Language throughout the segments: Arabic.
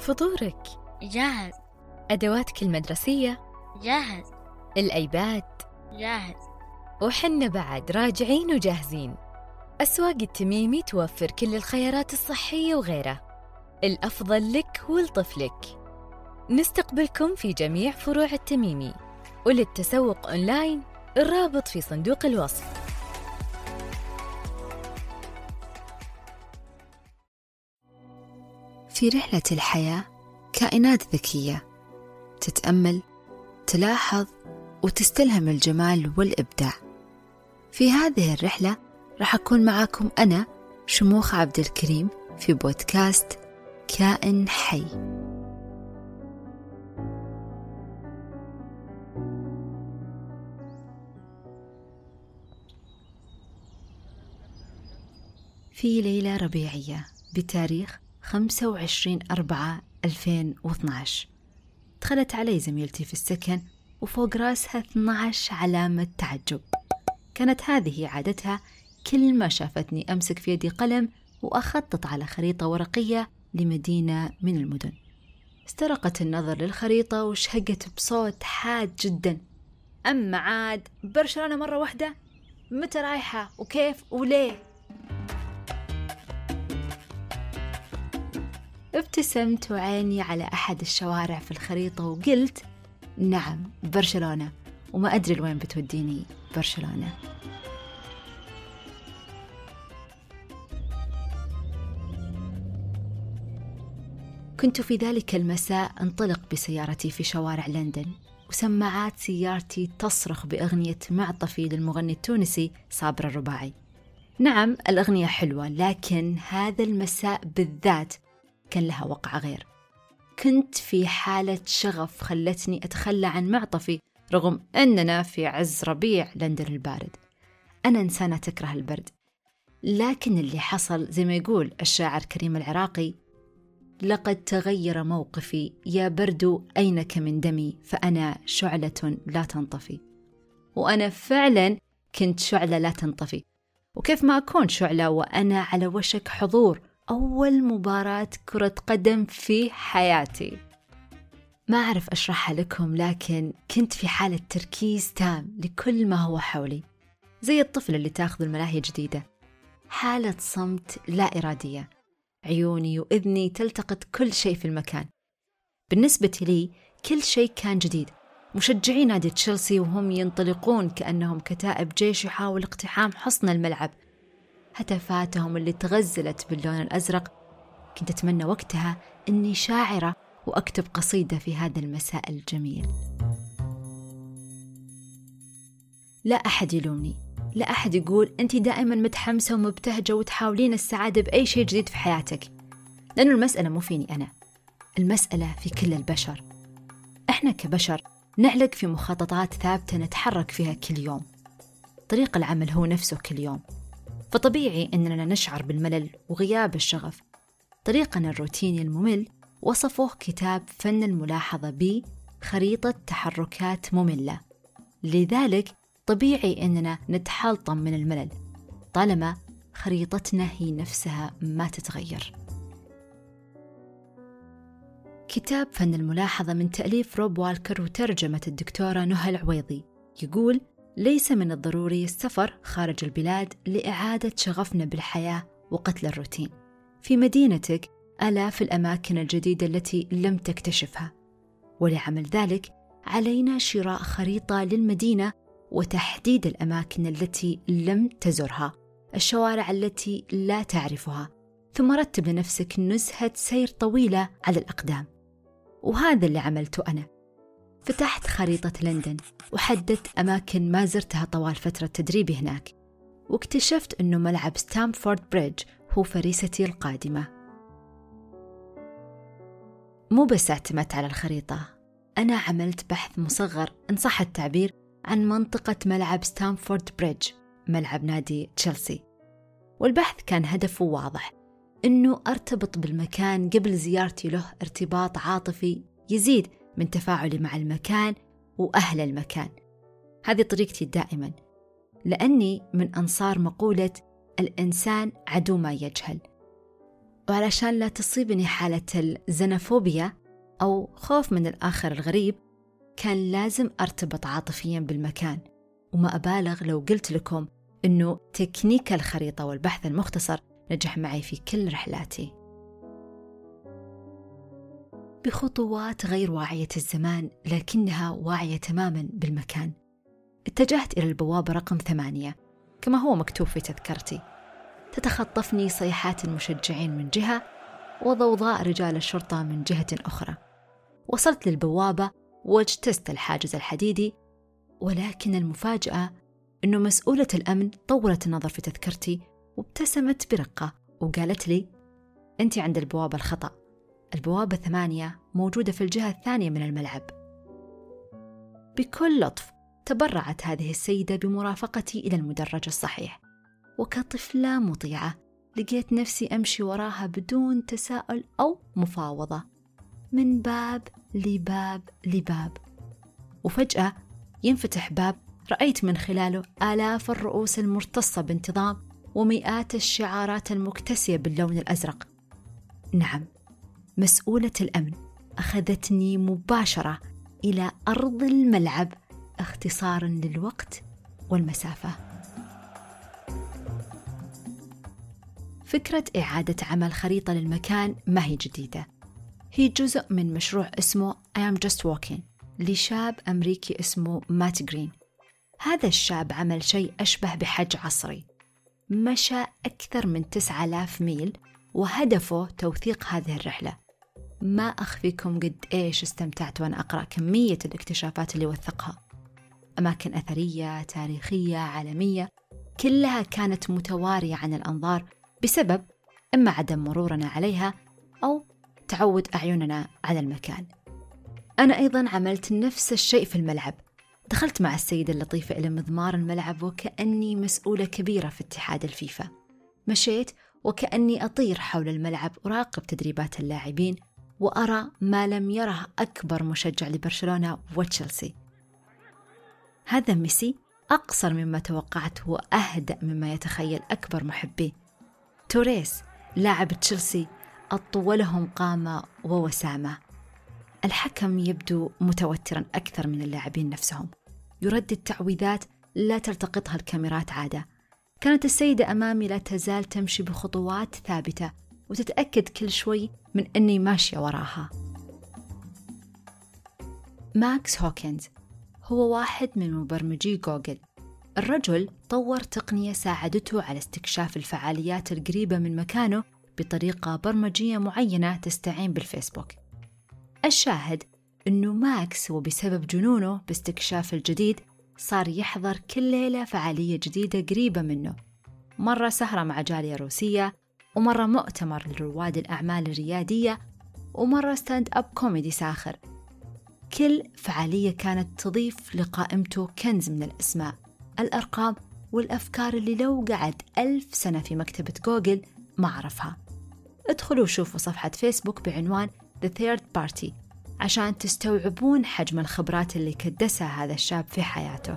فطورك. جاهز. أدواتك المدرسية. جاهز. الأيباد. جاهز. وحنا بعد راجعين وجاهزين. أسواق التميمي توفر كل الخيارات الصحية وغيرها الأفضل لك ولطفلك. نستقبلكم في جميع فروع التميمي. وللتسوق أونلاين الرابط في صندوق الوصف. في رحلة الحياة كائنات ذكية. تتأمل تلاحظ وتستلهم الجمال والإبداع. في هذه الرحلة راح أكون معاكم أنا شموخ عبد الكريم في بودكاست كائن حي. في ليلة ربيعية بتاريخ 25 أربعة 2012 دخلت علي زميلتي في السكن وفوق راسها 12 علامة تعجب. كانت هذه عادتها كل ما شافتني أمسك في يدي قلم وأخطط على خريطة ورقية لمدينة من المدن. استرقت النظر للخريطة وشهقت بصوت حاد جدا. أما عاد برشلونة مرة واحدة؟ متى رايحة؟ وكيف؟ وليه؟ ابتسمت وعيني على أحد الشوارع في الخريطة وقلت نعم برشلونة. وما أدري لوين بتوديني برشلونة. كنت في ذلك المساء انطلق بسيارتي في شوارع لندن وسماعات سيارتي تصرخ بأغنية معطفي للمغني التونسي صابر الرباعي. نعم الأغنية حلوة لكن هذا المساء بالذات كان لها وقع غير. كنت في حالة شغف خلتني أتخلى عن معطفي رغم أننا في عز ربيع لندن البارد. أنا إنسانة تكره البرد. لكن اللي حصل زي ما يقول الشاعر كريم العراقي لقد تغير موقفي يا برد أينك من دمي فأنا شعلة لا تنطفي. وأنا فعلا كنت شعلة لا تنطفي. وكيف ما أكون شعلة وأنا على وشك حضور أول مباراة كرة قدم في حياتي. ما أعرف أشرحها لكم لكن كنت في حالة تركيز تام لكل ما هو حولي زي الطفل اللي تاخذ الملاهي جديدة حالة صمت لا إرادية. عيوني وإذني تلتقط كل شيء في المكان. بالنسبة لي كل شيء كان جديد. مشجعي نادي تشيلسي وهم ينطلقون كأنهم كتائب جيش يحاول اقتحام حصن الملعب. هتفاتهم اللي تغزلت باللون الأزرق. كنت أتمنى وقتها أني شاعرة وأكتب قصيدة في هذا المساء الجميل. لا أحد يلومني. لا أحد يقول أنت دائما متحمسة ومبتهجة وتحاولين السعادة بأي شيء جديد في حياتك. لأنه المسألة مو فيني أنا. المسألة في كل البشر. إحنا كبشر نعلق في مخططات ثابتة نتحرك فيها كل يوم. طريق العمل هو نفسه كل يوم. فطبيعي أننا نشعر بالملل وغياب الشغف. طريقنا الروتيني الممل وصفوه كتاب فن الملاحظة ب خريطة تحركات مملة. لذلك طبيعي أننا نتحلطم من الملل طالما خريطتنا هي نفسها ما تتغير. كتاب فن الملاحظة من تأليف روب والكر وترجمة الدكتورة نهى العويضي. يقول ليس من الضروري السفر خارج البلاد لإعادة شغفنا بالحياة وقتل الروتين. في مدينتك آلاف الأماكن الجديدة التي لم تكتشفها، ولعمل ذلك علينا شراء خريطة للمدينة وتحديد الأماكن التي لم تزرها، الشوارع التي لا تعرفها، ثم رتب لنفسك نزهة سير طويلة على الأقدام. وهذا اللي عملته أنا. فتحت خريطة لندن وحددت أماكن ما زرتها طوال فترة تدريبي هناك واكتشفت أنه ملعب ستامفورد بريدج هو فريستي القادمة. مو بس اعتمدت على الخريطة أنا عملت بحث مصغر إن صح التعبير عن منطقة ملعب ستامفورد بريدج ملعب نادي تشيلسي. والبحث كان هدفه واضح إنه أرتبط بالمكان قبل زيارتي له ارتباط عاطفي يزيد من تفاعلي مع المكان وأهل المكان. هذه طريقتي دائما لأني من أنصار مقولة الإنسان عدو ما يجهل. وعلشان لا تصيبني حالة الزنفوبيا أو خوف من الآخر الغريب كان لازم أرتبط عاطفيا بالمكان. وما أبالغ لو قلت لكم أنه تكنيك الخريطة والبحث المختصر نجح معي في كل رحلاتي. بخطوات غير واعية الزمان لكنها واعية تماما بالمكان. اتجهت إلى البوابة رقم ثمانية كما هو مكتوب في تذكرتي. تتخطفني صيحات المشجعين من جهة وضوضاء رجال الشرطة من جهة أخرى. وصلت للبوابة واجتزت الحاجز الحديدي ولكن المفاجأة أنه مسؤولة الأمن طولت النظر في تذكرتي وابتسمت برقة وقالت لي أنت عند البوابة الخطأ. البوابة ثمانية موجودة في الجهة الثانية من الملعب. بكل لطف تبرعت هذه السيدة بمرافقتي إلى المدرج الصحيح وكطفلة مطيعة لقيت نفسي أمشي وراها بدون تساؤل أو مفاوضة. من باب لباب لباب. وفجأة ينفتح باب رأيت من خلاله آلاف الرؤوس المرتصة بانتظام ومئات الشعارات المكتسية باللون الأزرق. نعم مسؤولة الأمن أخذتني مباشرة إلى أرض الملعب اختصارا للوقت والمسافة. فكرة إعادة عمل خريطة للمكان ما هي جديدة. هي جزء من مشروع اسمه I am just walking لشاب أمريكي اسمه مات جرين. هذا الشاب عمل شيء أشبه بحج عصري. مشى أكثر من 9000 ميل وهدفه توثيق هذه الرحلة. ما أخفيكم قد إيش استمتعت وأنا أقرأ كمية الاكتشافات اللي وثقها. أماكن أثرية تاريخية عالمية كلها كانت متوارية عن الأنظار بسبب إما عدم مرورنا عليها أو تعود أعيننا على المكان. أنا أيضا عملت نفس الشيء في الملعب. دخلت مع السيدة اللطيفة إلى مضمار الملعب وكأني مسؤولة كبيرة في اتحاد الفيفا. مشيت وكأني أطير حول الملعب أراقب تدريبات اللاعبين وأرى ما لم يره أكبر مشجع لبرشلونة وتشيلسي. هذا ميسي أقصر مما توقعت وأهدأ مما يتخيل أكبر محبيه توريس لاعب تشيلسي أطولهم قامة ووسامة. الحكم يبدو متوترا أكثر من اللاعبين نفسهم. يردد تعويذات لا تلتقطها الكاميرات عادة. كانت السيدة أمامي لا تزال تمشي بخطوات ثابتة. وتتأكد كل شوي من أني ماشية وراها. ماكس هوكنز هو واحد من مبرمجي جوجل. الرجل طور تقنية ساعدته على استكشاف الفعاليات القريبة من مكانه بطريقة برمجية معينة تستعين بالفيسبوك. الشاهد أنه ماكس وبسبب جنونه باستكشاف الجديد صار يحضر كل ليلة فعالية جديدة قريبة منه. مرة سهرة مع جالية روسية ومرة مؤتمر لرواد الأعمال الريادية ومرة stand up comedy ساخر. كل فعالية كانت تضيف لقائمته كنز من الأسماء الأرقام والأفكار اللي لو قعد ألف سنة في مكتبة جوجل ما عرفها. ادخلوا شوفوا صفحة فيسبوك بعنوان The Third Party عشان تستوعبون حجم الخبرات اللي كدسها هذا الشاب في حياته.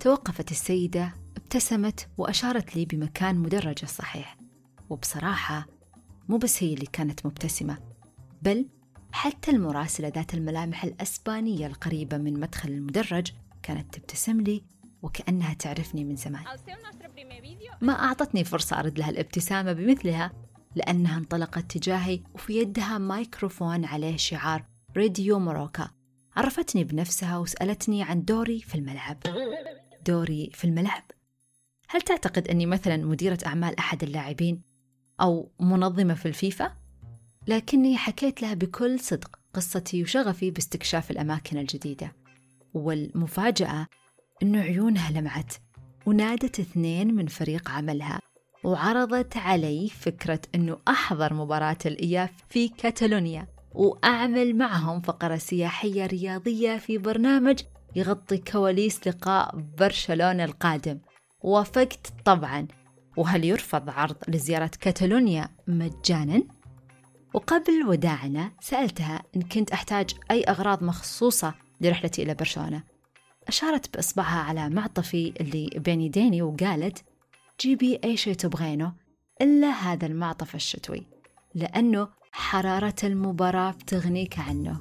توقفت السيدة ابتسمت وأشارت لي بمكان مدرج الصحيح وبصراحة مو بس هي اللي كانت مبتسمة بل حتى المراسلة ذات الملامح الأسبانية القريبة من مدخل المدرج كانت تبتسم لي وكأنها تعرفني من زمان. ما أعطتني فرصة أرد لها الابتسامة بمثلها لأنها انطلقت تجاهي وفي يدها مايكروفون عليه شعار راديو موروكا. عرفتني بنفسها وسألتني عن دوري في الملعب. دوري في الملعب. هل تعتقد أني مثلا مديرة أعمال أحد اللاعبين أو منظمة في الفيفا؟ لكني حكيت لها بكل صدق قصتي وشغفي باستكشاف الأماكن الجديدة والمفاجأة أنه عيونها لمعت ونادت اثنين من فريق عملها وعرضت علي فكرة أنه أحضر مباراة الإياف في كاتالونيا وأعمل معهم فقرة سياحية رياضية في برنامج يغطي كواليس لقاء برشلونة القادم وافقت طبعا. وهل يرفض عرض لزيارة كاتالونيا مجانا؟ وقبل وداعنا سألتها إن كنت أحتاج أي أغراض مخصوصة لرحلتي إلى برشلونة. أشارت بإصبعها على معطفي اللي بين يديني وقالت جيبي أي شيء تبغينه إلا هذا المعطف الشتوي لأنه حرارة المباراة بتغنيك عنه.